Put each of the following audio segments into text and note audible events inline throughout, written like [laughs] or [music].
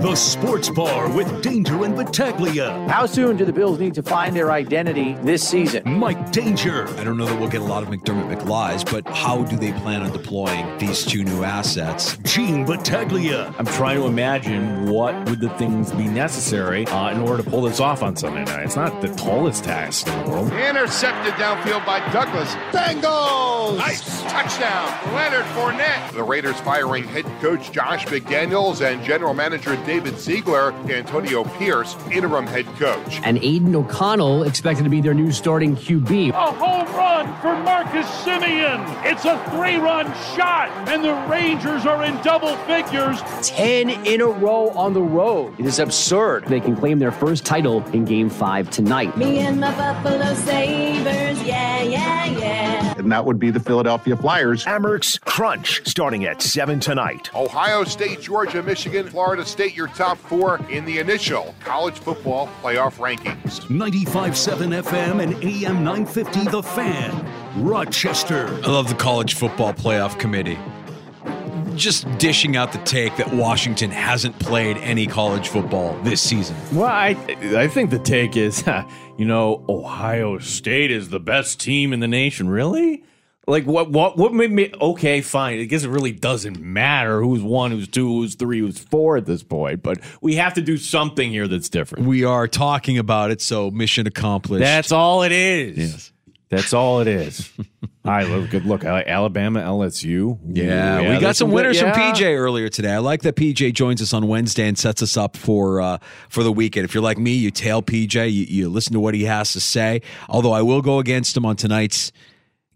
The Sports Bar with Danger and Battaglia. How soon do the Bills need to find their identity this season? Mike Danger. I don't know that we'll get a lot of McDermott McLies, but how do they plan on deploying these two new assets? Gene Battaglia. I'm trying to imagine what would the things be necessary uh, in order to pull this off on Sunday night. It's not the tallest task in the world. Intercepted downfield by Douglas. Bengals! Nice touchdown. Leonard Fournette. The Raiders firing head coach Josh McDaniels and general manager David Ziegler, Antonio Pierce, interim head coach. And Aidan O'Connell expected to be their new starting QB. A home run for Marcus Semien. It's a three run shot, and the Rangers are in double figures. 10 in a row on the road. It is absurd. They can claim their first title in game five tonight. Me and my Buffalo Sabres, yeah, yeah, yeah. And that would be the Philadelphia Flyers. Amerks Crunch starting at 7 tonight. Ohio State, Georgia, Michigan, Florida State, your top four in the initial college football playoff rankings. 95.7 FM and AM 950 The Fan. Rochester. I love the college football playoff committee. Just dishing out the take that Washington hasn't played any college football this season. Well, I I think the take is, [laughs] you know, Ohio State is the best team in the nation. Really? Like what? What? What made me? Okay, fine. I guess it really doesn't matter who's one, who's two, who's three, who's four at this point. But we have to do something here that's different. We are talking about it, so mission accomplished. That's all it is. Yes. That's all it is. [laughs] all right, look, good look. Alabama, LSU. Yeah, Ooh, we got some winners yeah. from PJ earlier today. I like that PJ joins us on Wednesday and sets us up for uh, for the weekend. If you're like me, you tail PJ, you, you listen to what he has to say. Although I will go against him on tonight's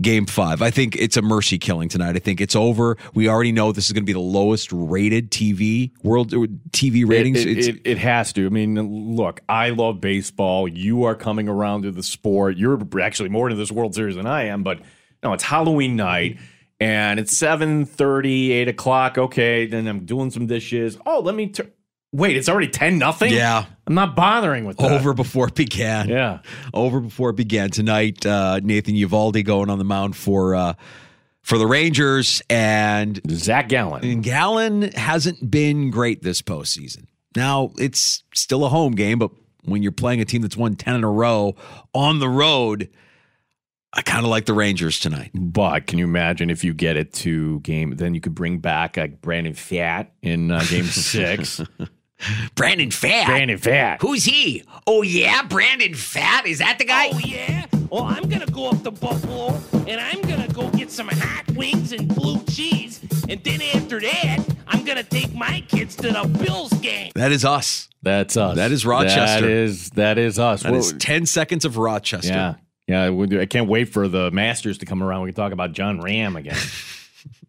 game five. I think it's a mercy killing tonight. I think it's over. We already know this is going to be the lowest rated TV world TV ratings. It, it, it, it has to. I mean, look, I love baseball. You are coming around to the sport. You're actually more into this World Series than I am, but no, it's Halloween night. And it's 7.30, 8 o'clock. Okay, then I'm doing some dishes. Oh, let me turn. Wait, it's already 10 nothing? Yeah. I'm not bothering with that. over before it began. Yeah. over before it began tonight. Uh, Nathan Eovaldi going on the mound for uh, for the Rangers, and Zach Gallen. and Gallen hasn't been great this postseason. Now it's still a home game, but when you're playing a team that's won ten in a row on the road, I kind of like the Rangers tonight. But can you imagine if you get it to game, then you could bring back uh, Brandon Pfaadt in uh, game six. [laughs] [laughs] Brandon Fat. Brandon Fat. Who's he? Oh yeah, Brandon Fat. Is that the guy? Oh yeah? Well, I'm gonna go up to Buffalo and I'm gonna go get some hot wings and blue cheese, and then after that, I'm gonna take my kids to the Bills game. That is us. That's us. That is Rochester. That is that is us. That Well, is ten seconds of Rochester. yeah, yeah. I can't wait for the Masters to come around. We can talk about Jon Rahm again. [laughs]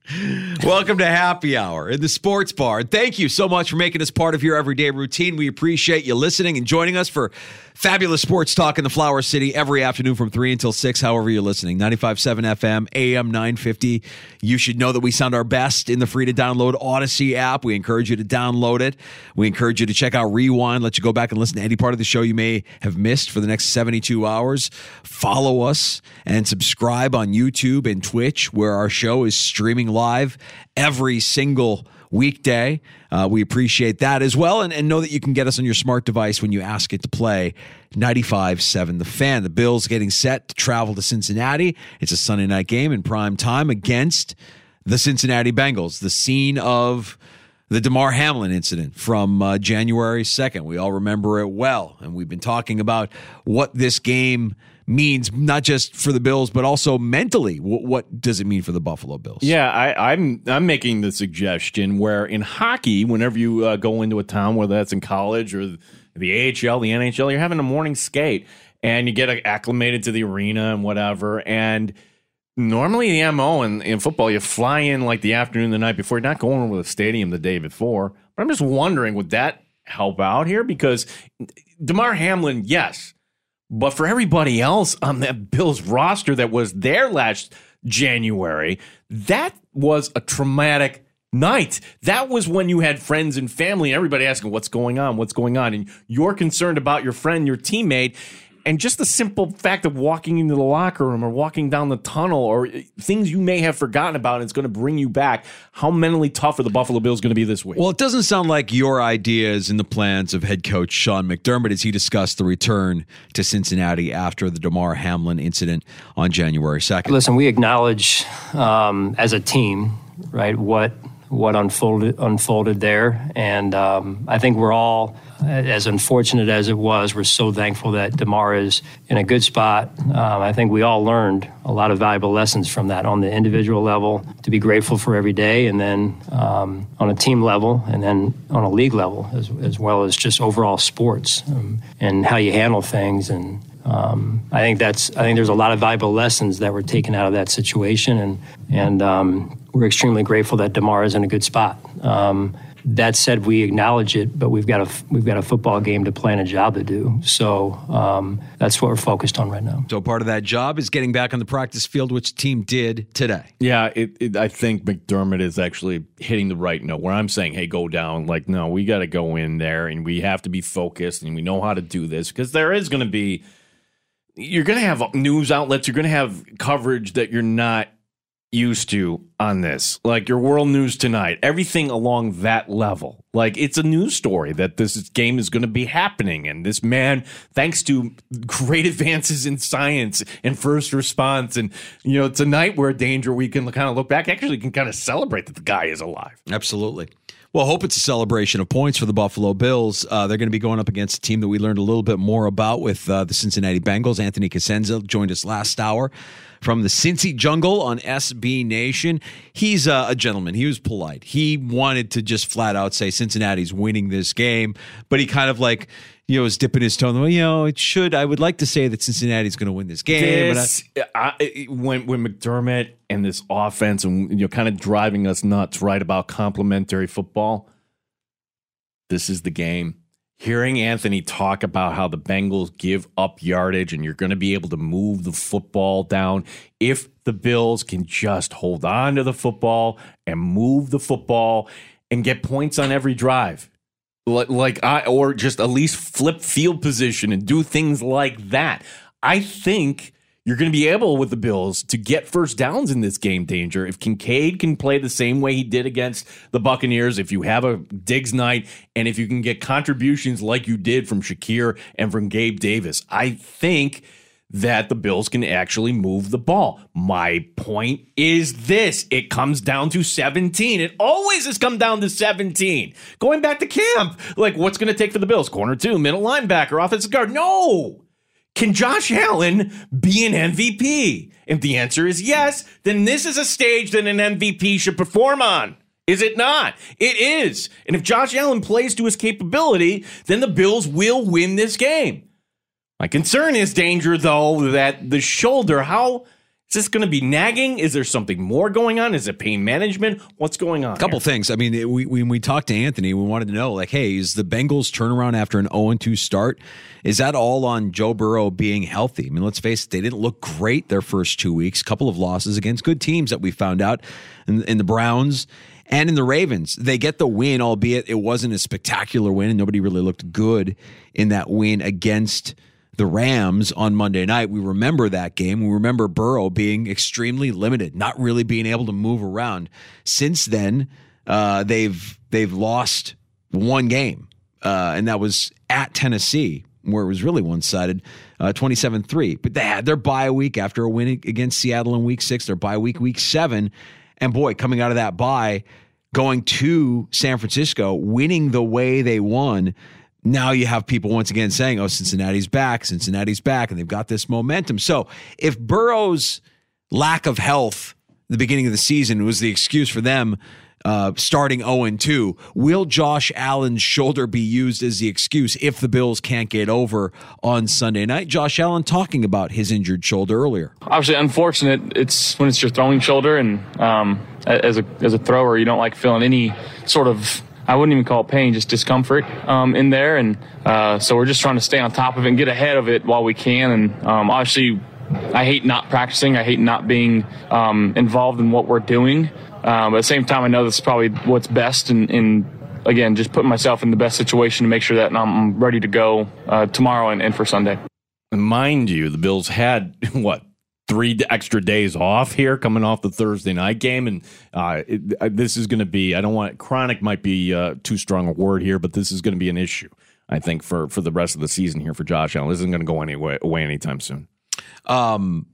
[laughs] Welcome to Happy Hour in the Sports Bar. Thank you so much for making us part of your everyday routine. We appreciate you listening and joining us for fabulous sports talk in the Flower City every afternoon from 3 until 6, however you're listening. 95.7 FM, AM 950. You should know that we sound our best in the free to download Odyssey app. We encourage you to download it. We encourage you to check out Rewind, let you go back and listen to any part of the show you may have missed for the next 72 hours. Follow us and subscribe on YouTube and Twitch, where our show is streaming live every single weekday. Uh, we appreciate that as well. And, and know that you can get us on your smart device when you ask it to play 95.7 The Fan. The Bills getting set to travel to Cincinnati. It's a Sunday night game in prime time against the Cincinnati Bengals, the scene of the Damar Hamlin incident from uh, January 2nd. We all remember it well. And we've been talking about what this game means, not just for the Bills, but also mentally. What, what does it mean for the Buffalo Bills? Yeah, I, am I'm, I'm making the suggestion where in hockey, whenever you uh, go into a town, whether that's in college or the AHL, the NHL, you're having a morning skate and you get acclimated to the arena and whatever. And normally the MO in, in football, you fly in like the afternoon, the night before. You're not going over the stadium the day before. But I'm just wondering, would that help out here? Because Damar Hamlin, yes. But for everybody else on that Bills roster that was there last January, that was a traumatic night. That was when you had friends and family everybody asking, What's going on? What's going on? And you're concerned about your friend, your teammate and just the simple fact of walking into the locker room or walking down the tunnel or things you may have forgotten about and it's going to bring you back how mentally tough are the buffalo bills going to be this week? Well it doesn't sound like your ideas and the plans of head coach sean mcdermott as he discussed the return to cincinnati after the damar hamlin incident on january 2nd listen we acknowledge um, as a team right what what unfolded unfolded there. And um, i think we're all as unfortunate as it was, we're so thankful that Damar is in a good spot. Um, I think we all learned a lot of valuable lessons from that on the individual level, to be grateful for every day, and then um, on a team level, and then on a league level, as, as well as just overall sports um, and how you handle things. And um, I think that's I think there's a lot of valuable lessons that were taken out of that situation, and and um, we're extremely grateful that Damar is in a good spot. Um, that said, we acknowledge it, but we've got a we've got a football game to play and a job to do. So um, that's what we're focused on right now. So part of that job is getting back on the practice field, which the team did today. Yeah, it, it, I think McDermott is actually hitting the right note. Where I'm saying, hey, go down. Like, no, we got to go in there and we have to be focused and we know how to do this because there is going to be. You're going to have news outlets. You're going to have coverage that you're not used to on this. Like your world news tonight, everything along that level. Like it's a news story that this game is going to be happening. And this man, thanks to great [laughs] advances in science and first response, and you know, tonight we're a danger, we can kind of look back, actually can kind of celebrate that the guy is alive. Absolutely. Well, hope it's a celebration of points for the Buffalo Bills. Uh, they're going to be going up against a team that we learned a little bit more about with uh, the Cincinnati Bengals. Anthony Cosenza joined us last hour from the Cincy Jungle on SB Nation. He's a, a, gentleman. He was polite. He wanted to just flat out say Cincinnati's winning this game, but he kind of like you know was dipping his toe. Well, you know, it should. I would like to say that Cincinnati's going to win this game. This, I, I, when when McDermott and this offense and you know kind of driving us nuts right about complementary football. This is the game hearing Anthony talk about how the Bengals give up yardage and you're going to be able to move the football down if the Bills can just hold on to the football and move the football and get points on every drive. Like I or just at least flip field position and do things like that. I think you're going to be able with the Bills to get first downs in this game danger. If Kincaid can play the same way he did against the Buccaneers, if you have a Diggs night, and if you can get contributions like you did from Shakir and from Gabe Davis, I think that the Bills can actually move the ball. My point is this it comes down to 17. It always has come down to 17. Going back to camp, like what's going to take for the Bills? Corner two, middle linebacker, offensive guard. No. Can Josh Allen be an MVP? If the answer is yes, then this is a stage that an MVP should perform on. Is it not? It is. And if Josh Allen plays to his capability, then the Bills will win this game. My concern is danger, though, that the shoulder, how is this going to be nagging? Is there something more going on? Is it pain management? What's going on? A couple here? things. I mean, we, when we talked to Anthony, we wanted to know, like, hey, is the Bengals turnaround after an 0 2 start? Is that all on Joe Burrow being healthy? I mean, let's face it, they didn't look great their first two weeks. A couple of losses against good teams that we found out in, in the Browns and in the Ravens. They get the win, albeit it wasn't a spectacular win, and nobody really looked good in that win against the Rams on Monday night. We remember that game. We remember Burrow being extremely limited, not really being able to move around. Since then, uh, they've they've lost one game, uh, and that was at Tennessee, where it was really one sided, uh, 27 3. But they had their bye week after a win against Seattle in week six, their bye week, week seven. And boy, coming out of that bye, going to San Francisco, winning the way they won. Now you have people once again saying, "Oh, Cincinnati's back, Cincinnati's back," and they've got this momentum. So if Burrow's lack of health the beginning of the season was the excuse for them uh, starting 0 2. Will Josh Allen's shoulder be used as the excuse if the Bills can't get over on Sunday night? Josh Allen talking about his injured shoulder earlier. Obviously, unfortunate. It's when it's your throwing shoulder, and um, as a as a thrower, you don't like feeling any sort of I wouldn't even call it pain, just discomfort um, in there. And uh, so we're just trying to stay on top of it and get ahead of it while we can. And um, obviously, I hate not practicing. I hate not being um, involved in what we're doing. Um, but at the same time, I know this is probably what's best. And, and again, just putting myself in the best situation to make sure that I'm ready to go uh, tomorrow and, and for Sunday. Mind you, the Bills had [laughs] what three extra days off here coming off the Thursday night game. And uh, it, uh, this is going to be, I don't want, chronic might be uh, too strong a word here, but this is going to be an issue, I think, for, for the rest of the season here for Josh Allen. This isn't going to go anyway, away anytime soon. Um,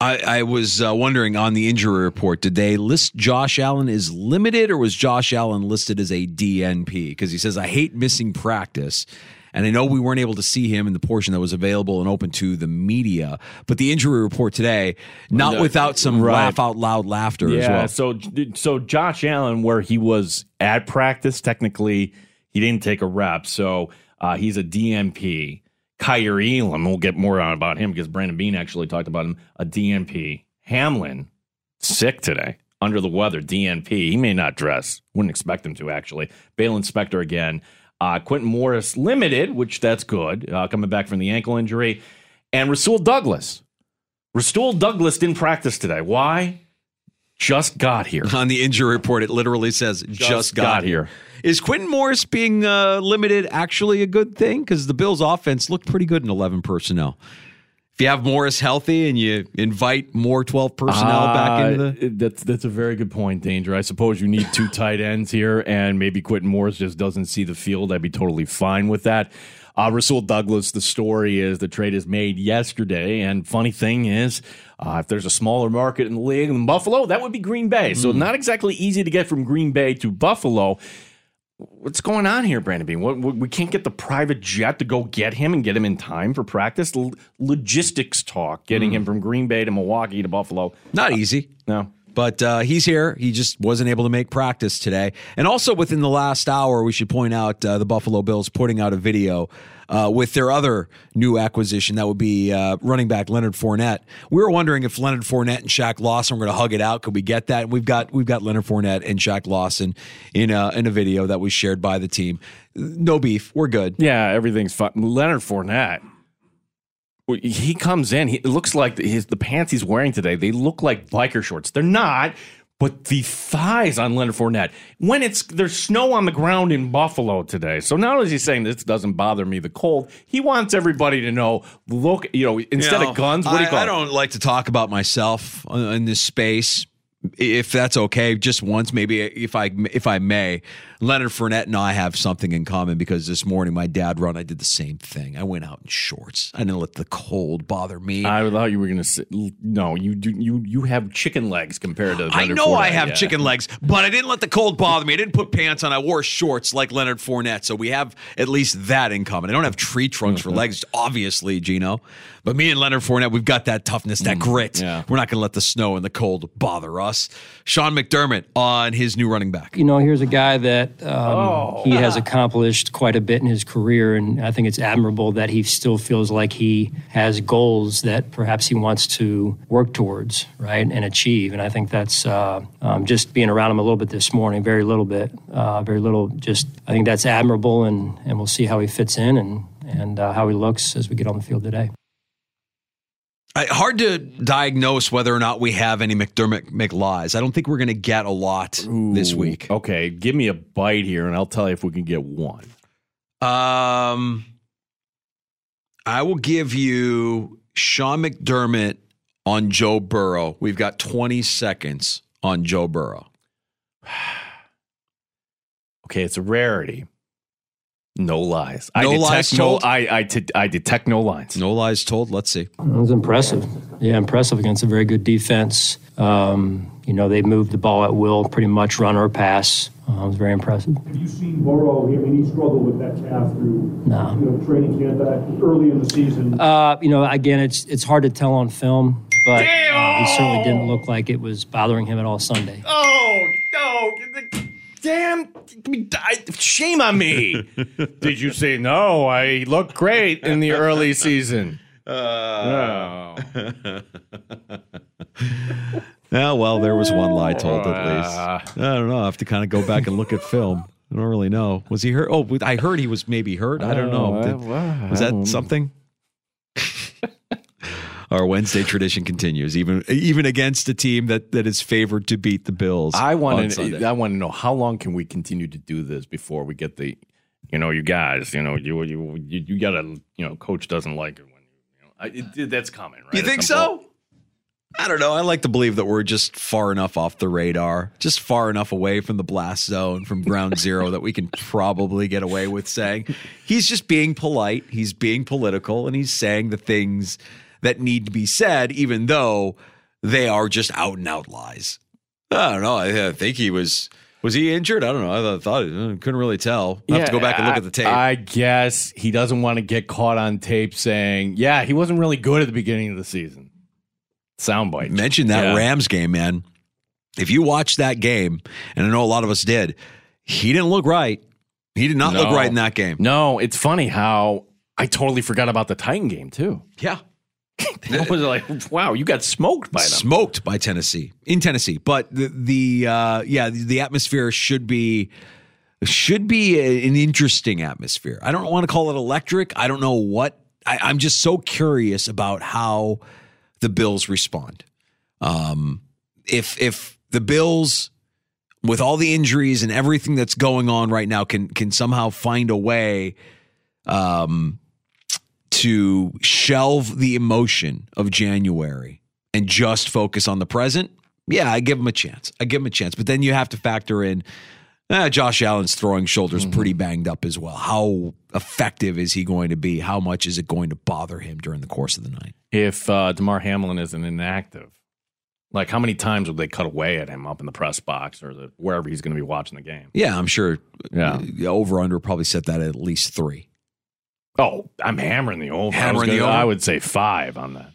I, I was uh, wondering on the injury report, did they list Josh Allen as limited or was Josh Allen listed as a DNP? Because he says, I hate missing practice. And I know we weren't able to see him in the portion that was available and open to the media, but the injury report today, not No, without some right. laugh out loud laughter as well. So, so Josh Allen, where he was at practice, technically he didn't take a rep, so uh, he's a DNP. Kaiir Elam, we'll get more on about him because Brandon Beane actually talked about him. A DNP. Hamlin, sick today, under the weather. DNP. He may not dress. Wouldn't expect him to actually. Baylon Spector again. Uh, Quintin Morris limited, which that's good, uh, coming back from the ankle injury, and Rasul Douglas. Rasul Douglas didn't practice today. Why? Just got here. On the injury report, it literally says just, got, got here. here. Is Quintin Morris being uh, limited actually a good thing? Because the Bills' offense looked pretty good in 11 personnel. If you have Morris healthy and you invite more 12 personnel back into the. Uh, that's that's a very good point, Danger. I suppose you need two [laughs] tight ends here, and maybe Quintin Morris just doesn't see the field. I'd be totally fine with that. Uh, Rasul Douglas, the story is the trade is made yesterday, and funny thing is, uh, if there's a smaller market in the league than Buffalo, that would be Green Bay. So not exactly easy to get from Green Bay to Buffalo. What's going on here, Brandon Beane? What, we can't get the private jet to go get him and get him in time for practice. L- logistics talk, getting him from Green Bay to Milwaukee to Buffalo. Not easy. No. But uh, he's here. He just wasn't able to make practice today. And also within the last hour, we should point out uh, the Buffalo Bills putting out a video uh, with their other new acquisition. That would be uh, running back Leonard Fournette. We were wondering if Leonard Fournette and Shaq Lawson were going to hug it out. Could we get that? And we've got we've got Leonard Fournette and Shaq Lawson in a, in a video that was shared by the team. No beef. We're good. Yeah, everything's fine. Leonard Fournette, he comes in. He, it looks like his the pants he's wearing today. They look like biker shorts. They're not. But the thighs on Leonard Fournette, when it's there's snow on the ground in Buffalo today. So not only is he saying this doesn't bother me, the cold, he wants everybody to know. Look, you know, instead You know, of guns, what do you I- call I it? don't like to talk about myself in this space. If that's okay, just once, maybe if I if I may, Leonard Fournette and I have something in common because this morning my dad run, I did the same thing. I went out in shorts. I didn't let the cold bother me. I thought you were going to say no. You do. You you have chicken legs compared to. I Leonard know I have yeah. chicken legs, but I didn't let the cold bother me. I didn't put pants on. I wore shorts like Leonard Fournette. So we have at least that in common. I don't have tree trunks Mm-hmm. for legs, obviously, Gino. But me and Leonard Fournette, we've got that toughness, that grit. Mm, yeah. We're not going to let the snow and the cold bother us. Sean McDermott on his new running back. You know, here's a guy that um, Oh. he has accomplished quite a bit in his career, and I think it's admirable that he still feels like he has goals that perhaps he wants to work towards, right, and achieve. And I think that's uh, um, just being around him a little bit this morning, very little bit, uh, very little. Just I think that's admirable, and and we'll see how he fits in and and uh, how he looks as we get on the field today. I, hard to diagnose whether or not we have any McDermott McLies. I don't think we're going to get a lot this week. Okay, give me a bite here, and I'll tell you if we can get one. Um, I will give you Sean McDermott on Joe Burrow. We've got 20 seconds on Joe Burrow. [sighs] Okay, it's a rarity. No lies. I No detect lies no, told? I, I, t- I detect no lines. No lies told. Let's see. It was impressive. Yeah, impressive against a very good defense. Um, you know, they moved the ball at will, pretty much run or pass. Uh, it was very impressive. Have you seen Burrow? I mean, he struggled with that calf through No. you know, training camp back early in the season. Uh, you know, again, it's it's hard to tell on film, but uh, he certainly didn't look like it was bothering him at all Sunday. Oh, no. Damn. I- Shame on me. [laughs] Did you say no? I looked great in the early season. Uh, Yeah, well, there was one lie told at least. I don't know. I have to kind of go back and look at film. I don't really know. Was he hurt? Oh, I heard he was maybe hurt. I don't know. Oh, Did- was that something? Our Wednesday tradition continues, even even against a team that, that is favored to beat the Bills. I want to. I want to know how long can we continue to do this before we get the, you know, you guys, you know, you you you, you got to, you know, coach doesn't like it when you, know, I, it, that's coming, right? You think some point. so? I don't know. I like to believe that we're just far enough off the radar, just far enough away from the blast zone, from ground [laughs] zero, that we can probably get away with saying he's just being polite, he's being political, and he's saying the things that need to be said, even though they are just out and out lies. I don't know. I, I think he was. Was he injured? I don't know. I thought, thought uh, couldn't really tell. I have to go back and look I- at the tape. I guess he doesn't want to get caught on tape saying, "Yeah, he wasn't really good at the beginning of the season." Soundbite. Mention that Yeah. Rams game, man. If you watched that game, and I know a lot of us did, he didn't look right. He did not look right in that game. No, it's funny how I totally forgot about the Titan game too. Yeah. [laughs] I was like, "Wow, you got smoked by them." Smoked by Tennessee in Tennessee, but the the uh, yeah the, the atmosphere should be should be a- an interesting atmosphere. I don't want to call it electric. I don't know what. I, I'm just so curious about how the Bills respond. Um, if if the Bills, with all the injuries and everything that's going on right now, can can somehow find a way, um, to shelve the emotion of January and just focus on the present, yeah, I give him a chance. I give him a chance. But then you have to factor in uh, Josh Allen's throwing shoulders pretty banged up as well. How effective is he going to be? How much is it going to bother him during the course of the night? If uh, Damar Hamlin isn't inactive, like how many times would they cut away at him up in the press box or the, wherever he's going to be watching the game? Yeah, I'm sure. Yeah. uh, over under probably set that at least three. Oh, I'm hammering the over. Hammering the gonna- over? I would say five on that.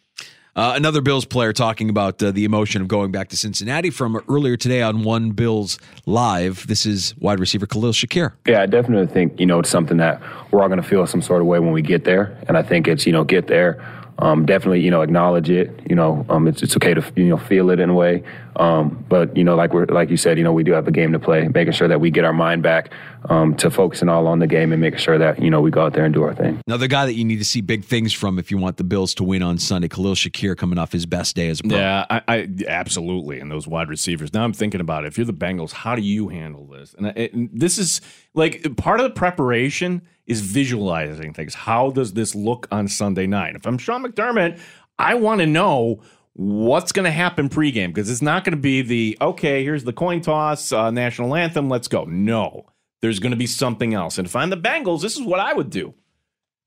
Uh, another Bills player talking about uh, the emotion of going back to Cincinnati from earlier today on One Bills Live. This is wide receiver Khalil Shakir. Yeah, I definitely think, you know, it's something that we're all going to feel some sort of way when we get there. And I think it's, you know, get there, um, definitely, you know, acknowledge it. You know, um, it's, it's okay to, you know, feel it in a way. Um, but, you know, like we're, like you said, you know, we do have a game to play, making sure that we get our mind back um, to focusing all on the game and making sure that, you know, we go out there and do our thing. Another guy that you need to see big things from if you want the Bills to win on Sunday, Khalil Shakir coming off his best day as a pro. Yeah, I, I absolutely. And those wide receivers. Now I'm thinking about it. If you're the Bengals, how do you handle this? And, it, and this is like part of the preparation is visualizing things. How does this look on Sunday night? If I'm Sean McDermott, I want to know what's going to happen pregame because it's not going to be the okay. Here's the coin toss, uh, national anthem. Let's go. No, there's going to be something else. And if I'm the Bengals, this is what I would do.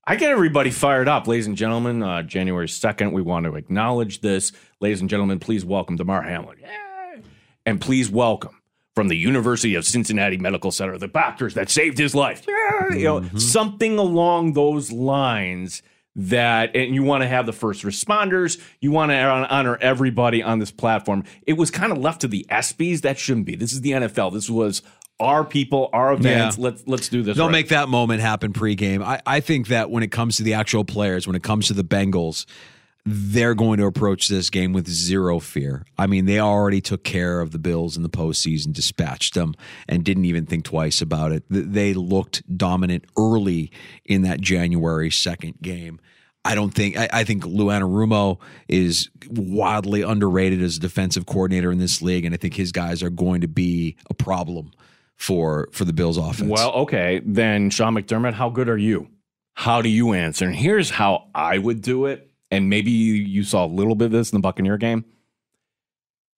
I get everybody fired up, ladies and gentlemen. Uh, January 2nd, we want to acknowledge this. Ladies and gentlemen, please welcome Damar Hamlin. Yay! And please welcome from the University of Cincinnati Medical Center, the doctors that saved his life. You know, mm-hmm. something along those lines that, and you want to have the first responders, you want to honor everybody on this platform. It was kind of left to the ESPYs. That shouldn't be. This is the NFL. This was our people, our events. Yeah. Let's let's do this. They'll right. make that moment happen pregame. I, I think that when it comes to the actual players, when it comes to the Bengals, they're going to approach this game with zero fear. I mean, they already took care of the Bills in the postseason, dispatched them, and didn't even think twice about it. They looked dominant early in that January 2nd game. I don't think I, I think Lou Anarumo is wildly underrated as a defensive coordinator in this league, and I think his guys are going to be a problem for for the Bills offense. Well, okay, then Sean McDermott, how good are you? How do you answer? And here's how I would do it. And maybe you, saw a little bit of this in the Buccaneer game.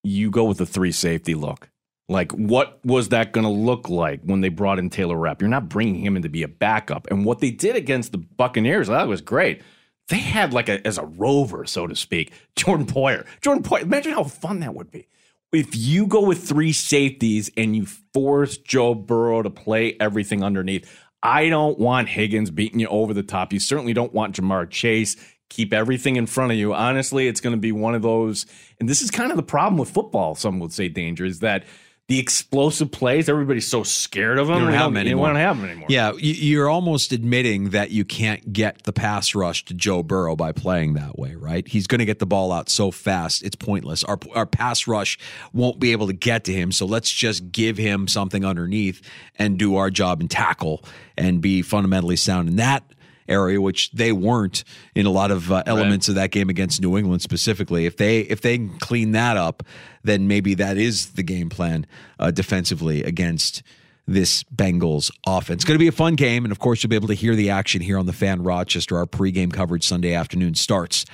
You go with the three safety look. Like, what was that going to look like when they brought in Taylor Rapp? You're not bringing him in to be a backup. And what they did against the Buccaneers, that was great. They had like a as a rover, so to speak, Jordan Poyer. Jordan Poyer. Imagine how fun that would be if you go with three safeties and you force Joe Burrow to play everything underneath. I don't want Higgins beating you over the top. You certainly don't want Ja'Marr Chase keep everything in front of you. Honestly, it's going to be one of those. And this is kind of the problem with football. Some would say danger is that the explosive plays. Everybody's so scared of them. You don't have them you anymore. don't have them anymore. Yeah, you- you're almost admitting that you can't get the pass rush to Joe Burrow by playing that way, right? He's going to get the ball out so fast, it's pointless. Our our pass rush won't be able to get to him, so let's just give him something underneath and do our job and tackle and be fundamentally sound in that area which they weren't in a lot of uh, elements of that game against New England specifically if they if they can clean that up then maybe that is the game plan uh, defensively against this Bengals offense. It's going to be a fun game. And of course, you'll be able to hear the action here on the fan Rochester. Our pregame coverage Sunday afternoon starts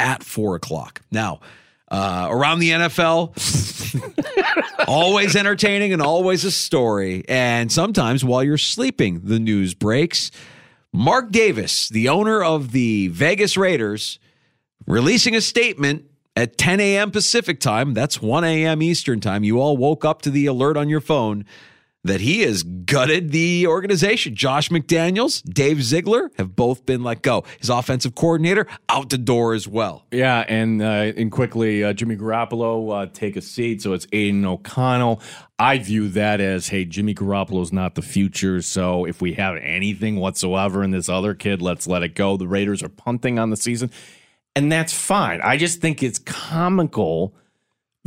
at four o'clock. Now, uh, around the NFL, [laughs] always entertaining and always a story. And sometimes while you're sleeping, the news breaks. Mark Davis, the owner of the Vegas Raiders, releasing a statement at 10 a.m. Pacific time. That's 1 a.m. Eastern time. You all woke up to the alert on your phone that he has gutted the organization. Josh McDaniels, Dave Ziegler have both been let go. His offensive coordinator out the door as well. Yeah, and uh, and quickly, uh, Jimmy Garoppolo uh, take a seat. So it's Aidan O'Connell. I view that as, hey, Jimmy Garoppolo's not the future. So if we have anything whatsoever in this other kid, let's let it go. The Raiders are punting on the season, and that's fine. I just think it's comical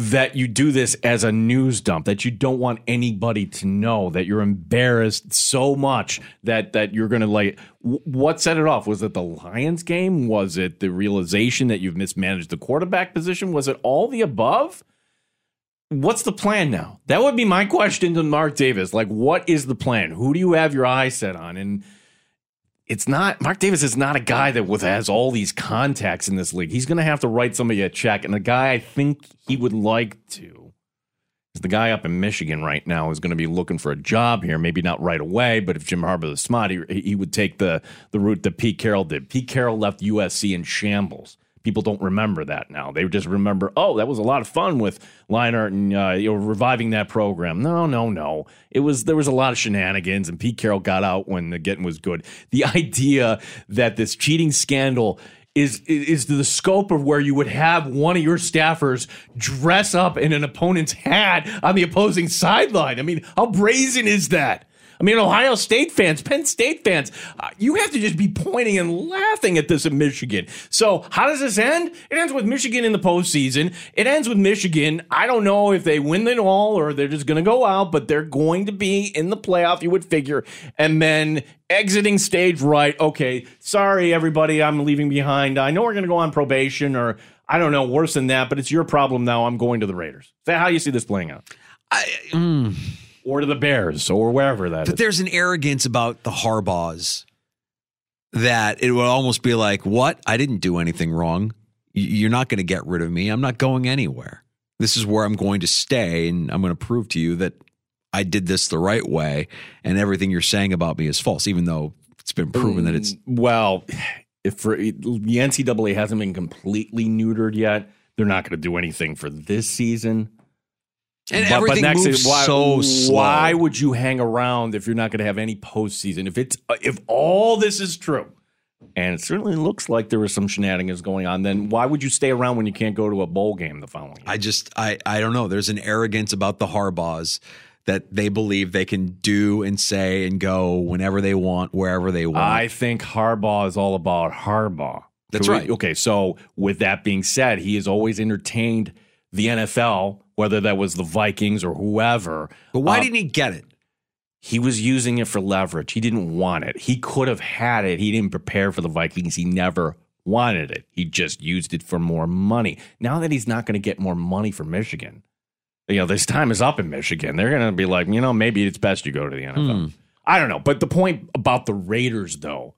that you do this as a news dump that you don't want anybody to know that you're embarrassed so much that that you're going to like what set it off? Was it the lions game? Was it the realization that you've mismanaged the quarterback position? Was it all the above? What's the plan now? That would be my question to mark davis. Like what is the plan? Who do you have your eyes set on? And it's not Mark Davis is not a guy that with has all these contacts in this league. He's going to have to write somebody a check, and the guy I think he would like to is the guy up in Michigan right now is going to be looking for a job here. Maybe not right away, but if Jim Harbaugh is smart, he, he would take the the route that Pete Carroll did. Pete Carroll left USC in shambles. People don't remember that now. They just remember, oh, that was a lot of fun with Leinart and uh, you know reviving that program. No, no, no. It was there was a lot of shenanigans, and Pete Carroll got out when the getting was good. The [laughs] idea that this cheating scandal is is the scope of where you would have one of your staffers dress up in an opponent's hat on the opposing sideline. I mean, how brazen is that? I mean, Ohio State fans, Penn State fans, uh, you have to just be pointing and laughing at this in Michigan. So, how does this end? It ends with Michigan in the postseason. It ends with Michigan. I don't know if they win it all or they're just going to go out, but they're going to be in the playoff, you would figure. And then exiting stage right. Okay, sorry, everybody, I'm leaving behind. I know we're going to go on probation or I don't know, worse than that, but it's your problem now. I'm going to the Raiders. Is that how you see this playing out? Or to the Bears or wherever that But is. there's an arrogance about the Harbaughs that it would almost be like, "What? I didn't do anything wrong. You're not going to get rid of me. I'm not going anywhere. This is where I'm going to stay, and I'm going to prove to you that I did this the right way, and everything you're saying about me is false, even though it's been proven that it's." Mm, well, [sighs] if for, the NCAA hasn't been completely neutered yet, they're not going to do anything for this season. And everything moves season, why, so slow. Why would you hang around if you're not going to have any postseason? If it's uh, if all this is true, and it certainly looks like there was some shenanigans going on, then why would you stay around when you can't go to a bowl game the following? year? I just I I don't know. There's an arrogance about the Harbaughs that they believe they can do and say and go whenever they want, wherever they want. I think Harbaugh is all about Harbaugh. That's we- right. Okay, so with that being said, he has always entertained the NFL, whether that was the Vikings or whoever. but why Uh, didn't he get it? he was using it for leverage. He didn't want it. He could have had it. He didn't prepare for the Vikings. He never wanted it. He just used it for more money. Now that he's not going to get more money from Michigan, you know, this time is up in Michigan. They're going to be like, you know, maybe it's best you go to the NFL. Hmm. I don't know. But the point about the Raiders, though,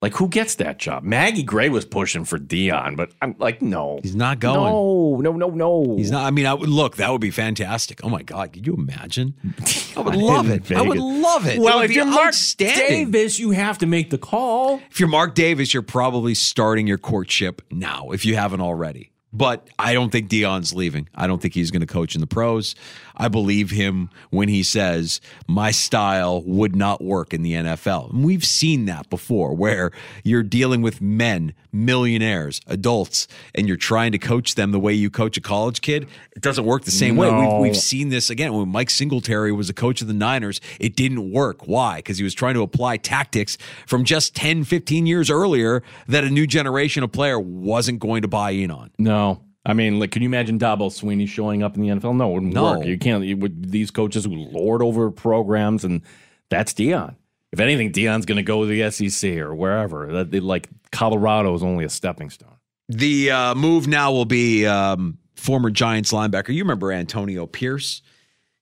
Like, who gets that job? Maggie Gray was pushing for Deion, but I'm like, no. He's not going. No, no, no, no. He's not. I mean, I would look. That would be fantastic. Oh my God, could you imagine? [laughs] I would love it. I would love it. Well, it if you're Mark. Davis, you have to make the call. If you're Mark Davis, you're probably starting your courtship now, if you haven't already. But I don't think Deion's leaving. I don't think he's going to coach in the pros. I believe him when he says, my style would not work in the NFL. And we've seen that before where you're dealing with men, millionaires, adults, and you're trying to coach them the way you coach a college kid. It doesn't work the same way. We've, we've seen this again when Mike Singletary was a coach of the Niners. It didn't work. Why? Because he was trying to apply tactics from just 10, 15 years earlier that a new generation of player wasn't going to buy in on. No. I mean, like, can you imagine Dabo Swinney showing up in the NFL? No, it wouldn't No. work. You can't. You, with these coaches who lord over programs, and that's Deion. If anything, Deion's going to go to the SEC or wherever. That they, like Colorado is only a stepping stone. The uh, move now will be um, former Giants linebacker. You remember Antonio Pierce?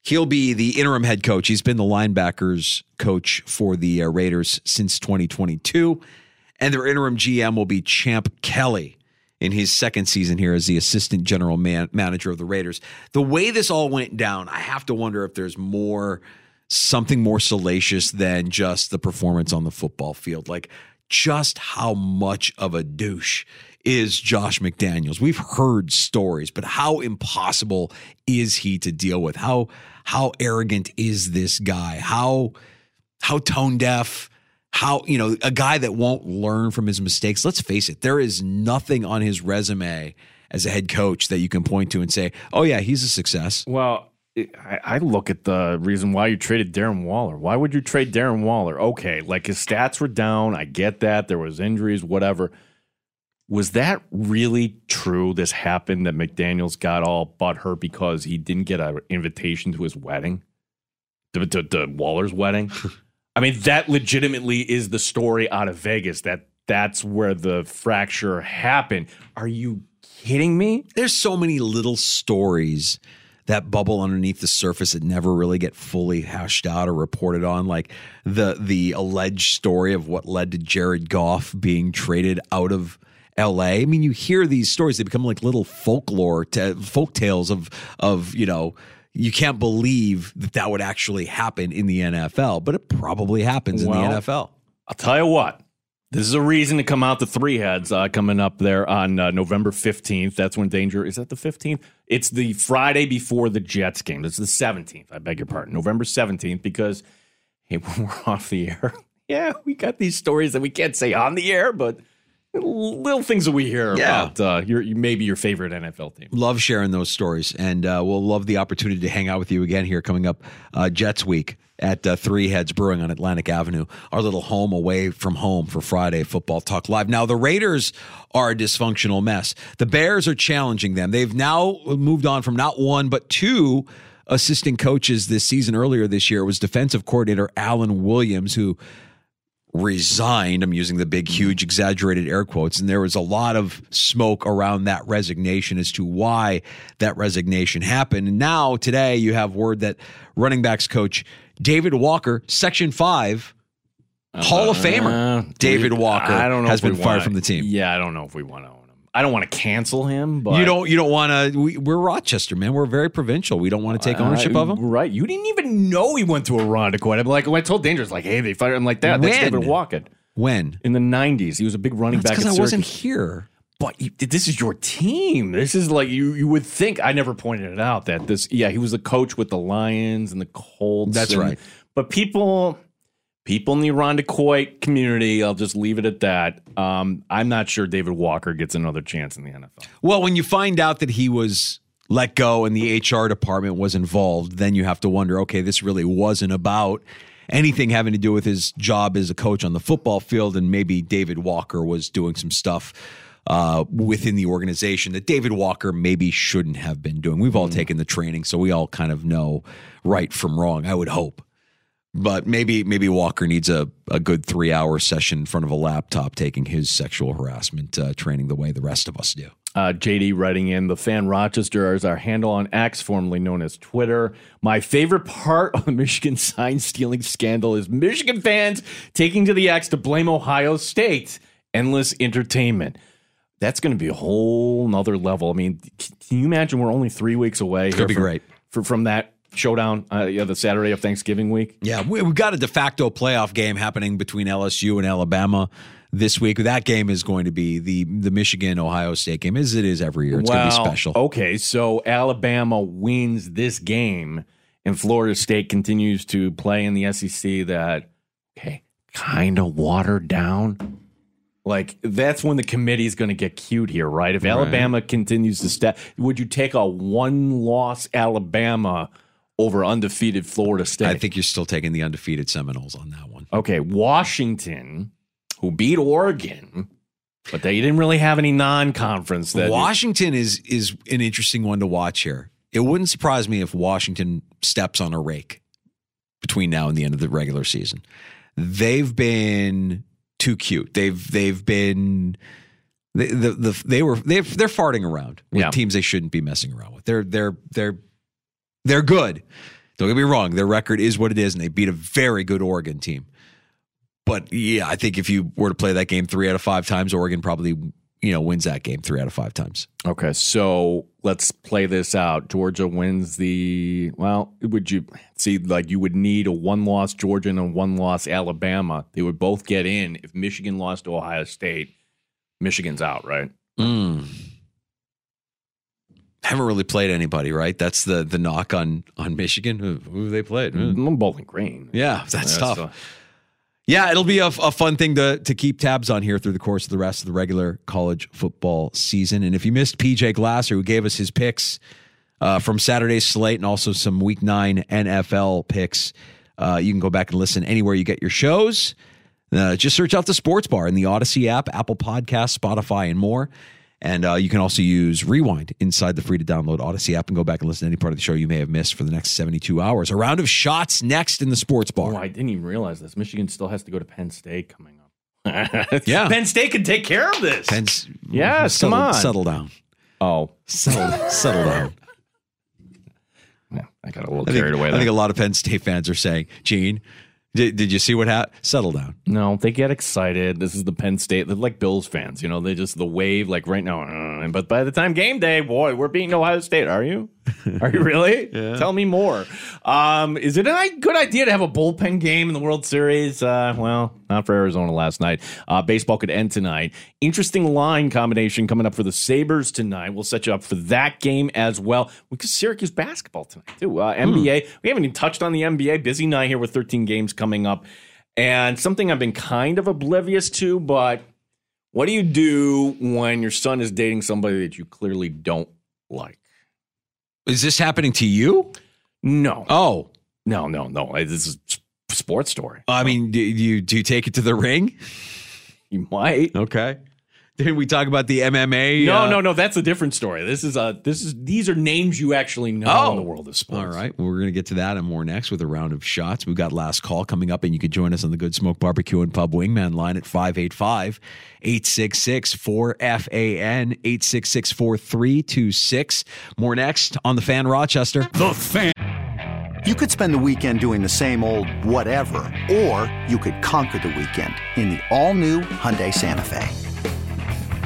He'll be the interim head coach. He's been the linebackers coach for the uh, Raiders since 2022. And their interim GM will be Champ Kelly in his second season here as the assistant general man- manager of the Raiders. The way this all went down, I have to wonder if there's more something more salacious than just the performance on the football field. Like just how much of a douche is Josh McDaniels. We've heard stories, but how impossible is he to deal with? How how arrogant is this guy? How how tone deaf? How, you know, a guy that won't learn from his mistakes. Let's face it, there is nothing on his resume as a head coach that you can point to and say, "Oh yeah, he's a success." Well, I, look at the reason why you traded Darren Waller. Why would you trade Darren Waller? Okay, like his stats were down. I get that. There was injuries, whatever. Was that really true? This happened that McDaniels got all butthurt because he didn't get an invitation to his wedding, to, to, to Waller's wedding. [laughs] I mean, that legitimately is the story out of Vegas. That that's where the fracture happened. Are you kidding me? There's so many little stories that bubble underneath the surface that never really get fully hashed out or reported on like the the alleged story of what led to Jared Goff being traded out of LA. I mean, you hear these stories; they become like little folklore, to, folk tales of of you know. You can't believe that that would actually happen in the NFL, but it probably happens in the NFL. I'll tell you what. This is a reason to come out to three heads uh, coming up there on uh, November 15th. That's when Danger is that the 15th? It's the Friday before the Jets game. It's the 17th. I beg your pardon. November 17th because hey, [laughs] we're off the air, [laughs] yeah, we got these stories that we can't say on the air, but little things that we hear Yeah. about uh, your maybe your favorite NFL team. Love sharing those stories, and uh, we'll love the opportunity to hang out with you again here coming up uh, Jets Week at uh, Three Heads Brewing on Atlantic Avenue, our little home away from home for Friday Football Talk Live. Now, the Raiders are a dysfunctional mess. The Bears are challenging them. They've now moved on from not one, but two assistant coaches this season. Earlier this year, it was defensive coordinator Alan Williams, who resigned. I'm using the big, huge, exaggerated air quotes. And there was a lot of smoke around that resignation as to why that resignation happened. And now, today, you have word that running backs coach David Walker, Section 5, Hall of Famer, Uh, David Walker, I don't know has been fired wanna- from the team. Yeah, I don't know if we want to. I don't want to cancel him, but you don't. You don't want to. We, we're Rochester, man. We're very provincial. We don't want to take ownership Uh, of him. Right. You didn't even know he went to Irondequoit. I'm like, when I told Dangerous, like, hey, they fired him like that. That's When? David Walker. When? In the 90s. He was a big running That's back because I wasn't here. But you, this is your team. This is like you. You would think. I never pointed it out that this. Yeah, he was the coach with the Lions and the Colts. That's and- right. But people, people in the Irondequoit community, I'll just leave it at that. Um, I'm not sure David Walker gets another chance in the NFL. Well, when you find out that he was let go and the HR department was involved, then you have to wonder okay, this really wasn't about anything having to do with his job as a coach on the football field. And maybe David Walker was doing some stuff uh, within the organization that David Walker maybe shouldn't have been doing. We've all taken the training, so we all kind of know right from wrong, I would hope. But maybe maybe Walker needs a, a good three hour session in front of a laptop taking his sexual harassment uh, training the way the rest of us do. Uh, JD writing in the fan Rochester is our handle on X, formerly known as Twitter. My favorite part of the Michigan sign stealing scandal is Michigan fans taking to the X to blame Ohio State. Endless entertainment. That's going to be a whole nother level. I mean, can you imagine we're only three weeks away? Gonna be from, great. for, from that showdown. Uh, yeah, the Saturday of Thanksgiving week. Yeah, we, we've got a de facto playoff game happening between LSU and Alabama this week. That game is going to be the the Michigan Ohio State game, as it is every year. It's going to be special. Okay, so Alabama wins this game, and Florida State continues to play in the SEC. That okay, kind of watered down. Like that's when the committee is going to get cute here, right? If Right. Alabama continues to step, would you take a one-loss Alabama over undefeated Florida State? I think you're still taking the undefeated Seminoles on that one. Okay, Washington, who beat Oregon, but they didn't really have any non-conference. That Washington is is an interesting one to watch here. It wouldn't surprise me if Washington steps on a rake between now and the end of the regular season. They've been too cute. They've they've been the the, the they were they they're farting around with Yeah. teams they shouldn't be messing around with. They're they're they're they're good. Don't get me wrong. Their record is what it is, and they beat a very good Oregon team. But yeah, I think if you were to play that game three out of five times, Oregon probably you know wins that game three out of five times. Okay, so let's play this out. Georgia wins the well. Would you see like you would need a one-loss Georgia and a one-loss Alabama? They would both get in. If Michigan lost to Ohio State, Michigan's out, right? Mm. Haven't really played anybody, right? That's the the knock on on Michigan. Who, who they played? Mm, Bowling Green. Yeah, that's Yeah, tough. Yeah, it'll be a, a fun thing to to keep tabs on here through the course of the rest of the regular college football season. And if you missed PJ Glasser, who gave us his picks uh, from Saturday's slate and also some Week Nine NFL picks, uh, you can go back and listen anywhere you get your shows. Uh, just search out the Sports Bar in the Odyssey app, Apple Podcasts, Spotify, and more. And uh, you can also use Rewind inside the free to download Odyssey app and go back and listen to any part of the show you may have missed for the next 72 hours. A round of shots next in the Sports Bar. Oh, I didn't even realize this. Michigan still has to go to Penn State coming up. [laughs] Yeah. Penn State can take care of this. Penn's, Yes, settle, come on. Settle down. Oh, Settle, settle down. [laughs] I got a little I think, carried away. I think a lot of Penn State fans are saying, Gene, did, did you see what happened? Settle down. No, they get excited. This is the Penn State. They're like Bills fans, you know. They just the wave like right now. uh, but by the time game day, boy, we're beating Ohio State. Are you? [laughs] Are you really? Tell me more. Um, is it a good idea to have a bullpen game in the World Series? Uh, well, not for Arizona last night. Uh, baseball could end tonight. Interesting line combination coming up for the Sabres tonight. We'll set you up for that game as well. Because Syracuse basketball tonight too. Uh, NBA. We haven't even touched on the NBA. Busy night here with 13 games coming up. And something I've been kind of oblivious to, but what do you do when your son is dating somebody that you clearly don't like? Is this happening to you? No. Oh, No, no, no. This is a sports story. I mean, do you, do you take it to the ring? You might. Okay. Didn't we talk about the MMA? No, uh, no, no. That's a different story. This is a this is these are names you actually know Oh. in the world of sports. All right. Well, we're going to get to that and more next with a round of shots. We've got last call coming up, and you can join us on the Good Smoke Barbecue and Pub Wingman line at 585 866 4FAN 866 4326. More next on The Fan Rochester. The Fan. You could spend the weekend doing the same old whatever, or you could conquer the weekend in the all-new Hyundai Santa Fe.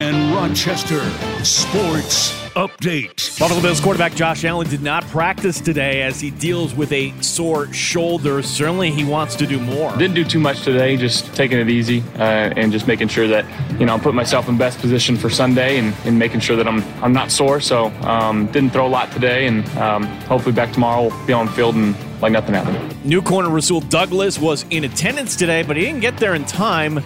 And Rochester Sports Update. Buffalo Bills quarterback Josh Allen did not practice today as he deals with a sore shoulder. Certainly, he wants to do more. Didn't do too much today, just taking it easy uh, and just making sure that you know I'm putting myself in best position for Sunday and, and making sure that I'm I'm not sore. So um, didn't throw a lot today, and um, hopefully back tomorrow we'll be on field and like nothing happened. New corner Rasul Douglas was in attendance today, but he didn't get there in time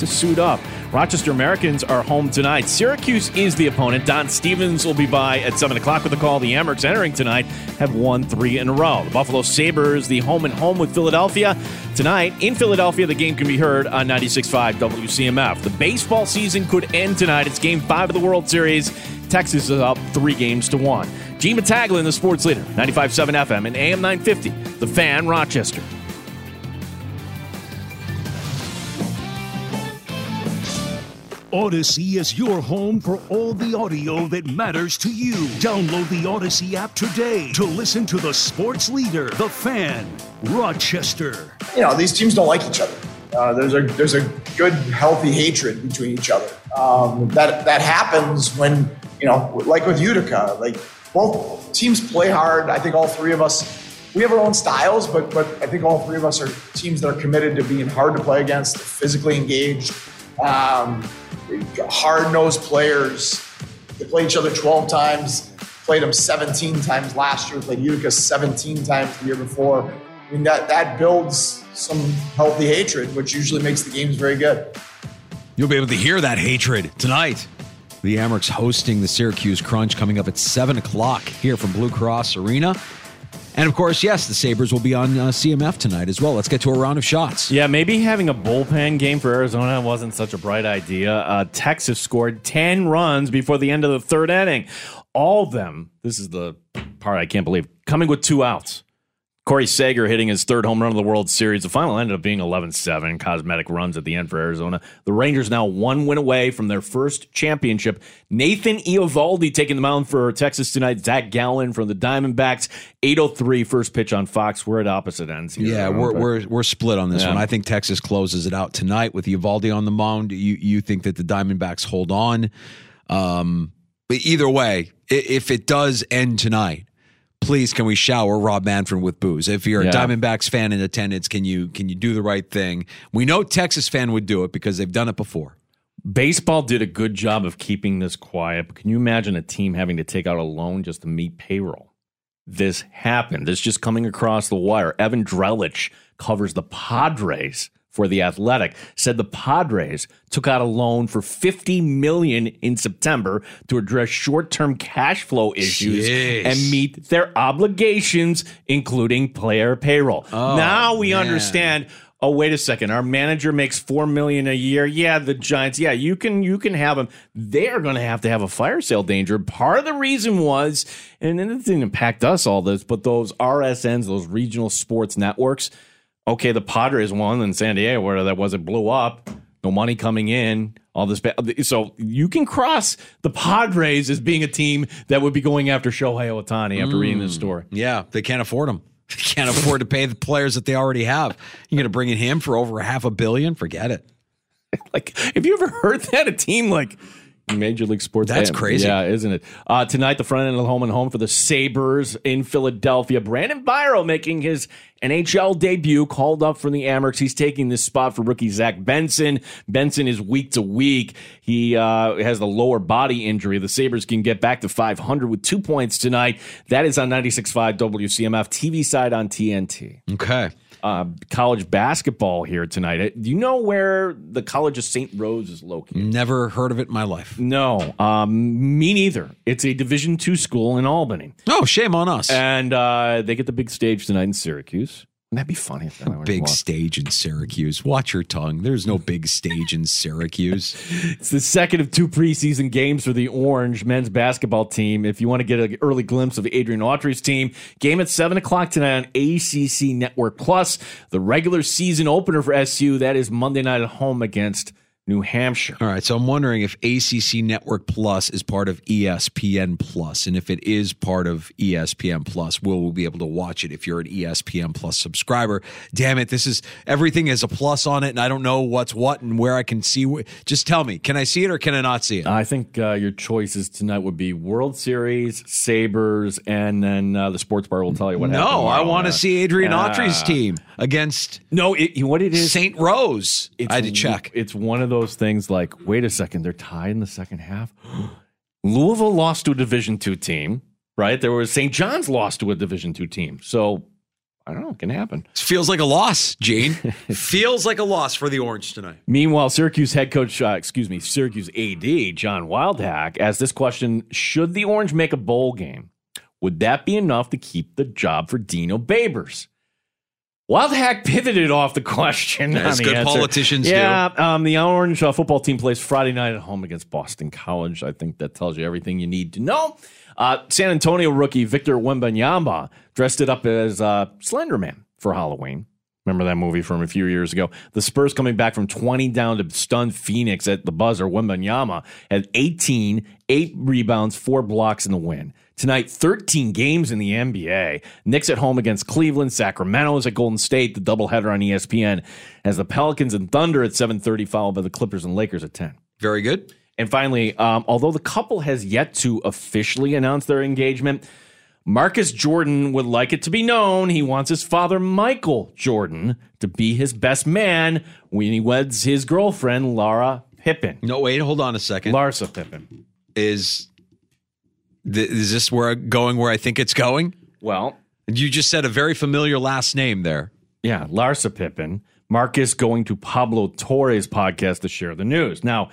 to suit up. Rochester Americans are home tonight. Syracuse is the opponent. Don Stevens will be by at 7 o'clock with a call. The Amerks entering tonight have won three in a row. The Buffalo Sabres, the home and home with Philadelphia. Tonight in Philadelphia, the game can be heard on 96.5 WCMF. The baseball season could end tonight. It's game five of the World Series. Texas is up three games to one. Gene Battaglia, the sports leader, 95.7 FM and AM 950, The Fan, Rochester. Odyssey is your home for all the audio that matters to you. Download the Odyssey app today to listen to the sports leader, the fan, Rochester. You know, these teams don't like each other. Uh, there's a there's a good, healthy hatred between each other. Um, that that happens when you know, like with Utica, like both teams play hard. I think all three of us we have our own styles, but but I think all three of us are teams that are committed to being hard to play against, physically engaged. Um, hard nosed players. They played each other 12 times, played them 17 times last year, played Utica 17 times the year before. I mean, that, that builds some healthy hatred, which usually makes the games very good. You'll be able to hear that hatred tonight. The Amerks hosting the Syracuse Crunch coming up at 7 o'clock here from Blue Cross Arena. And of course, yes, the Sabres will be on uh, CMF tonight as well. Let's get to a round of shots. Yeah, maybe having a bullpen game for Arizona wasn't such a bright idea. Uh, Texas scored 10 runs before the end of the third inning. All of them, this is the part I can't believe, coming with two outs. Corey Seager hitting his third home run of the World Series. The final ended up being 11 7, cosmetic runs at the end for Arizona. The Rangers now one win away from their first championship. Nathan Eovaldi taking the mound for Texas tonight. Zach Gallen from the Diamondbacks. 803 first pitch on Fox. We're at opposite ends here. Yeah, we're, we're, we're split on this Yeah. one. I think Texas closes it out tonight with Eovaldi on the mound. You, you think that the Diamondbacks hold on. Um, but either way, if it does end tonight, please can we shower Rob Manfred with booze? If you're a Yeah. Diamondbacks fan in attendance, can you can you do the right thing? We know Texas fan would do it because they've done it before. Baseball did a good job of keeping this quiet, but can you imagine a team having to take out a loan just to meet payroll? This happened. This just coming across the wire. Evan Drellich covers the Padres for the Athletic. Said the Padres took out a loan for 50 million in September to address short-term cash flow issues Jeez. and meet their obligations, including player payroll. Oh, now we man. understand oh wait a second our manager makes four million a year yeah the giants yeah you can you can have them they're going to have to have a fire sale danger part of the reason was and then it didn't impact us all this but those rsns those regional sports networks okay the padres won in san diego where that was it blew up no money coming in all this ba- so you can cross the padres as being a team that would be going after shohei ohtani after reading this mm. story Yeah, they can't afford [laughs] them. Can't afford to pay the players that they already have. You're going to bring in him for over a half a billion? Forget it. [laughs] Like, have you ever heard that? A team like Major League Sports. That's crazy. Yeah, isn't it? Uh, tonight, the front end of the home and home for the Sabres in Philadelphia. Brandon Biro making his NHL debut, called up from the Amerks. He's taking this spot for rookie Zach Benson. Benson is week to week. He uh, has the lower body injury. The Sabres can get back to 500 with two points tonight. That is on 96.5 WCMF, TV side on TNT Okay. Uh, college basketball here tonight. Uh, Do you know where the College of St. Rose is located? Never heard of it in my life. No, um, me neither. It's a Division two school in Albany, Oh, shame on us. and uh, they get the big stage tonight in Syracuse. Wouldn't that be funny? If that [laughs] Big stage in Syracuse. Watch your tongue. There's no big stage in Syracuse. [laughs] It's the second of two preseason games for the Orange men's basketball team. If you want to get an early glimpse of Adrian Autry's team, game at 7 o'clock tonight on ACC Network Plus. The regular season opener for SU, that is Monday night at home against New Hampshire. All right, so I'm wondering if ACC Network Plus is part of ESPN Plus, and if it is part of ESPN Plus, will we be able to watch it if you're an ESPN Plus subscriber? Damn it, this is everything has a plus on it, and I don't know what's what and where I can see. wh- Just tell me, can I see it or can I not see it? I think uh, your choices tonight would be World Series, Sabres, and then uh, the sports bar will tell you what happened. no, I want to Uh, see Adrian. Autry's team against No, it, what it is St. Rose. I had to check. It's one of those things like, wait a second, they're tied in the second half. [gasps] Louisville lost to a Division two team, right? There was St. John's lost to a Division two team. So I don't know, it can happen. Feels like a loss, Gene. [laughs] Feels like a loss for the Orange tonight. Meanwhile, Syracuse head coach, uh, excuse me, Syracuse AD John Wildhack asked this question: Should the Orange make a bowl game? Would that be enough to keep the job for Dino Babers? Wildhack pivoted off the [laughs] question. As the good answer. politicians do. yeah, um, the Orange uh, football team plays Friday night at home against Boston College. I think that tells you everything you need to know. Uh, San Antonio rookie Victor Wembanyama dressed it up as uh, Slender Man for Halloween. Remember that movie from a few years ago? The Spurs coming back from 20 down to stun Phoenix at the buzzer. Wembanyama had 18, eight rebounds, four blocks in the win. Tonight, 13 games in the NBA. Knicks at home against Cleveland. Sacramento is at Golden State. The doubleheader on ESPN as the Pelicans and Thunder at 7:30, followed by the Clippers and Lakers at 10. Very good. And finally, um, although the couple has yet to officially announce their engagement, Marcus Jordan would like it to be known he wants his father, Michael Jordan, to be his best man when he weds his girlfriend, Lara Pippen. No, wait, hold on a second. Larsa Pippen. Is th- is this where I'm going where I think it's going? Well, you just said a very familiar last name there. Yeah, Larsa Pippen. Marcus going to Pablo Torre's podcast to share the news. Now,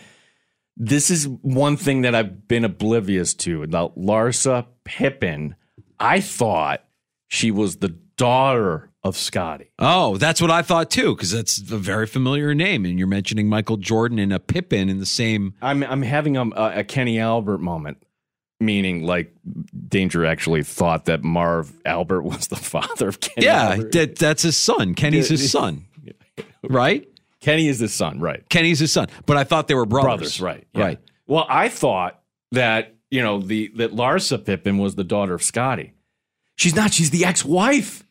this is one thing that I've been oblivious to about Larsa Pippen. I thought she was the daughter of Scottie. Oh, that's what I thought too, because that's a very familiar name, and you're mentioning Michael Jordan and a Pippen in the same. I'm I'm having um, a, a Kenny Albert moment, meaning like Danger actually thought that Marv Albert was the [laughs] father of Kenny. yeah, Albert. that, that's his son. Kenny's his son, [laughs] right? Kenny is his son, right? Kenny's his son, but I thought they were brothers. brothers, right? yeah. Right. Well, I thought that you know the that Larsa Pippen was the daughter of Scottie. She's not. She's the ex-wife.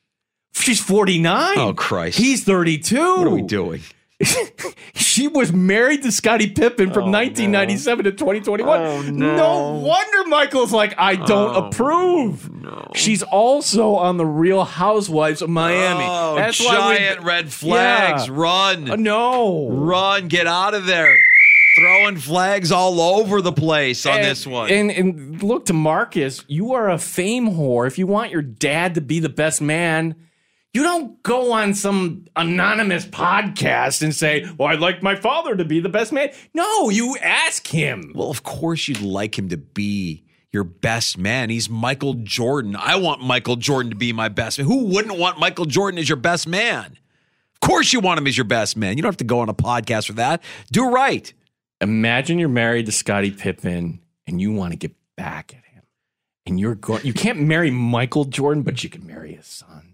She's forty nine. Oh Christ! He's thirty two. What are we doing? [laughs] she was married to Scottie Pippen from 1997 to 2021. Oh, no. wonder Michael's like, I don't Oh, approve. She's also on the Real Housewives of Miami. Oh, That's why we- giant red flags! Yeah. Run! Uh, no, Run! Get out of there! Throwing flags all over the place on And- this one. And, and look to Marcus, you are a fame whore. If you want your dad to be the best man, you don't go on some anonymous podcast and say, Well, I'd like my father to be the best man. No, you ask him. Well, of course you'd like him to be your best man. He's Michael Jordan. I want Michael Jordan to be my best man. Who wouldn't want Michael Jordan as your best man? Of course you want him as your best man. You don't have to go on a podcast for that. Do right. Imagine you're married to Scottie Pippen and you want to get back at him. And you're going you can't marry Michael Jordan, but you can marry his son.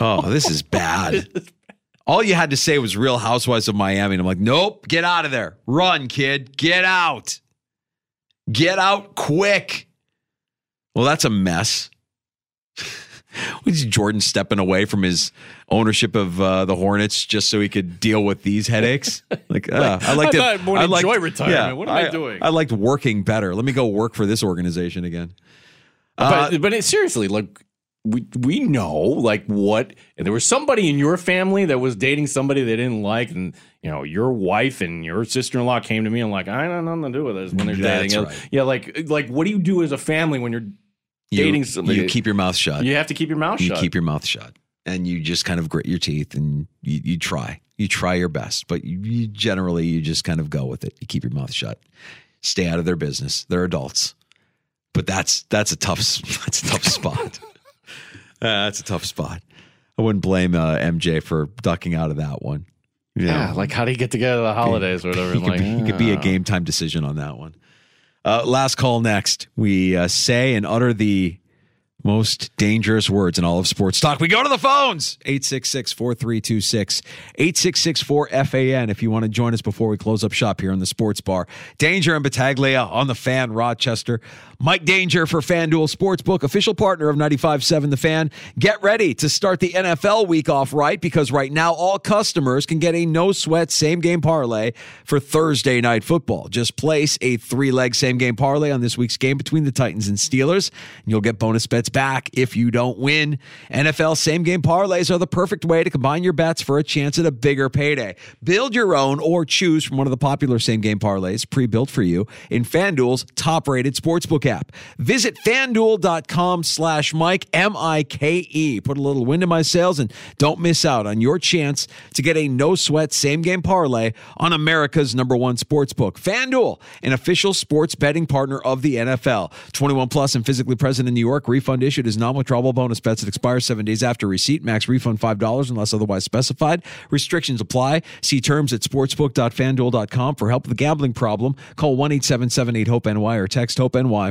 Oh, [laughs] this is bad. All you had to say was Real Housewives of Miami. And I'm like, nope, get out of there. Run, kid. Get out. Get out quick. Well, that's a mess. [laughs] Was Jordan stepping away from his ownership of uh, the Hornets just so he could deal with these headaches? [laughs] Like, uh, I like I to I liked- enjoy retirement. What am I doing? I liked working better. Let me go work for this organization again. Uh, but but it, seriously, like we we know like what and there was somebody in your family that was dating somebody they didn't like, and you know your wife and your sister in law came to me and like I don't have nothing to do with this when they're That's dating. right. Yeah, like like what do you do as a family when you're you, dating somebody? you keep your mouth shut. You have to keep your mouth you shut. You keep your mouth shut and you just kind of grit your teeth and you, you try you try your best but you, you generally you just kind of go with it you keep your mouth shut stay out of their business they're adults but that's that's a tough [laughs] that's a tough spot [laughs] that's a tough spot I wouldn't blame uh, MJ for ducking out of that one. You Yeah, like how do you get together the holidays or whatever? [laughs] he could, like, be, he could be a game time decision on that one. Uh, last call next. We uh, say and utter the most dangerous words in all of sports talk. We go to the phones 866 4326 866 4FAN if you want to join us before we close up shop here in the sports bar. Danger and Battaglia on the fan, Rochester. Mike Danger for FanDuel Sportsbook, official partner of 95.7 The Fan. Get ready to start the NFL week off right because right now all customers can get a no sweat same game parlay for Thursday night football. Just place a three leg same game parlay on this week's game between the Titans and Steelers, and you'll get bonus bets back if you don't win. NFL same game parlays are the perfect way to combine your bets for a chance at a bigger payday. Build your own or choose from one of the popular same game parlays pre built for you in FanDuel's top rated sportsbook app. Visit fanduel.com slash Mike, M I K E. Put a little wind in my sails and don't miss out on your chance to get a no sweat same game parlay on America's number one sports book. FanDuel, an official sports betting partner of the NFL. 21 plus and physically present in New York. Refund issued is non withdrawable bonus bets that expire seven days after receipt. Max refund $5 unless otherwise specified. Restrictions apply. See terms at sportsbook.fanduel.com for help with a gambling problem. Call 1 877 8 HOPE NY or text HOPE NY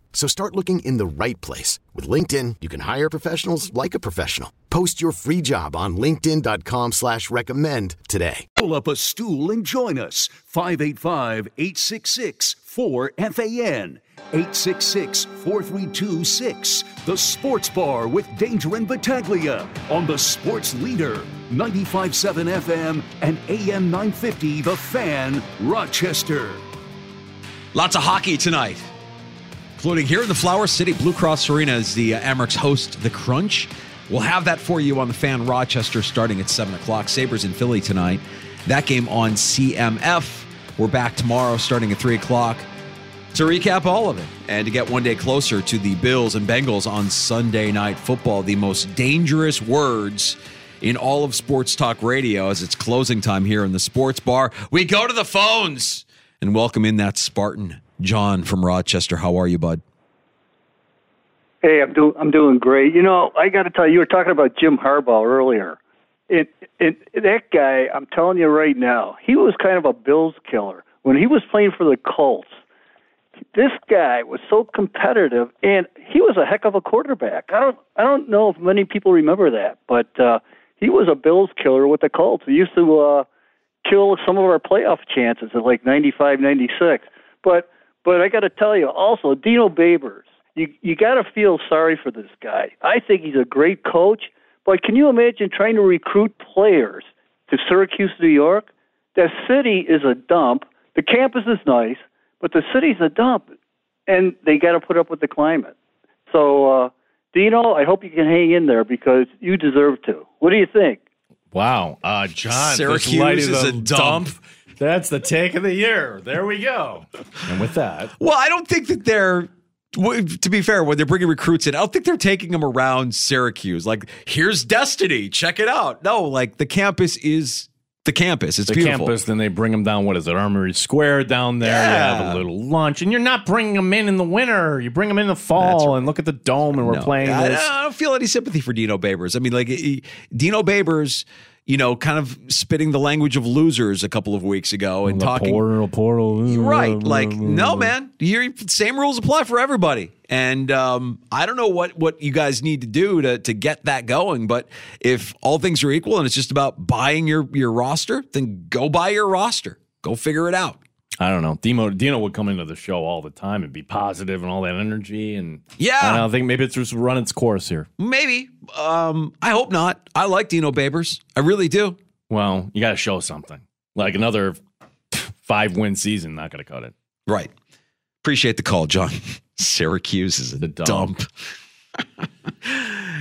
So start looking in the right place. With LinkedIn, you can hire professionals like a professional. Post your free job on linkedin.com slash recommend today. Pull up a stool and join us. 585 866 4FAN. 866 4326 The Sports Bar with Danger and Battaglia on the Sports Leader. 95.7 FM and AM 950 The Fan, Rochester. Lots of hockey tonight, including here in the Flower City. Blue Cross Arena as the uh, Amerks host the Crunch. We'll have that for you on the fan Rochester starting at 7 o'clock. Sabres in Philly tonight. That game on CMF. We're back tomorrow starting at 3 o'clock to recap all of it and to get one day closer to the Bills and Bengals on Sunday Night Football. The most dangerous words in all of sports talk radio as it's closing time here in the sports bar. We go to the phones and welcome in that Spartan, John from Rochester. How are you, bud? Hey, I'm doing I'm doing great. You know, I got to tell you, you were talking about Jim Harbaugh earlier. It, it, that guy, I'm telling you right now, he was kind of a Bills killer when he was playing for the Colts. This guy was so competitive, and he was a heck of a quarterback. I don't I don't know if many people remember that, but uh, he was a Bills killer with the Colts. He used to uh, kill some of our playoff chances at like 95, 96. But but I got to tell you also, Dino Babers you you got to feel sorry for this guy. I think he's a great coach, but can you imagine trying to recruit players to Syracuse, New York? That city is a dump. The campus is nice, but the city's a dump, and they got to put up with the climate. So, uh, Dino, I hope you can hang in there because you deserve to. What do you think? Wow, uh, John, Syracuse is the a dump. That's the take of the year. There we go. And with that, Well, I don't think that they're. To be fair, when they're bringing recruits in, I don't think they're taking them around Syracuse. Like, here's Destiny, check it out. No, like the campus is the campus. It's the beautiful. campus, then they bring them down. What is it, Armory Square down there? You Yeah. have a little lunch, and you're not bringing them in in the winter. You bring them in the fall, and look at the dome, and we're No, playing I, this. I don't feel any sympathy for Dino Babers. I mean, like he- Dino Babers, you know, kind of spitting the language of losers a couple of weeks ago and The talking. portal, portal. Right. [laughs] Like, no, man. Your same rules apply for everybody. And um, I don't know what, what you guys need to do to, to get that going. But if all things are equal and it's just about buying your, your roster, then go buy your roster. Go figure it out. I don't know. Dino, Dino would come into the show all the time and be positive and all that energy. And Yeah. I don't think maybe it's just run its course here. Maybe. Um, I hope not. I like Dino Babers. I really do. Well, you got to show something. Like another five win season, not going to cut it. Right. Appreciate the call, John. [laughs] Syracuse is a dump. [laughs]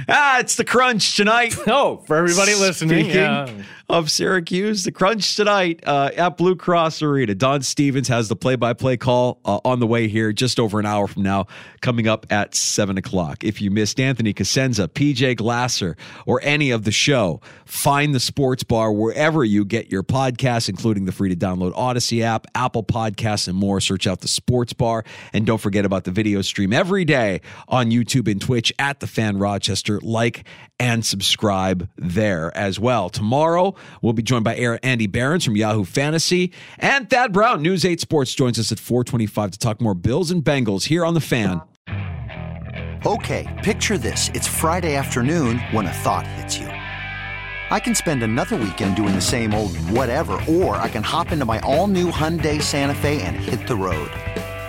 Ah, it's the crunch tonight. [laughs] Oh, for everybody listening, Speaking yeah. of Syracuse, the crunch tonight uh, at Blue Cross Arena. Don Stevens has the play-by-play call uh, on the way here, just over an hour from now, coming up at seven o'clock. If you missed Anthony Cosenza, PJ Glasser, or any of the show, find the Sports Bar wherever you get your podcasts, including the free-to-download Odyssey app, Apple Podcasts, and more. Search out the Sports Bar, and don't forget about the video stream every day on YouTube and Twitch at the Fan Rochester. Like and subscribe there as well. Tomorrow, we'll be joined by Andy Behrens from Yahoo Fantasy, and Thad Brown, News 8 Sports, joins us at 425 to talk more Bills and Bengals here on The Fan. Okay, picture this. It's Friday afternoon when a thought hits you. I can spend another weekend doing the same old whatever, or I can hop into my all new Hyundai Santa Fe and hit the road.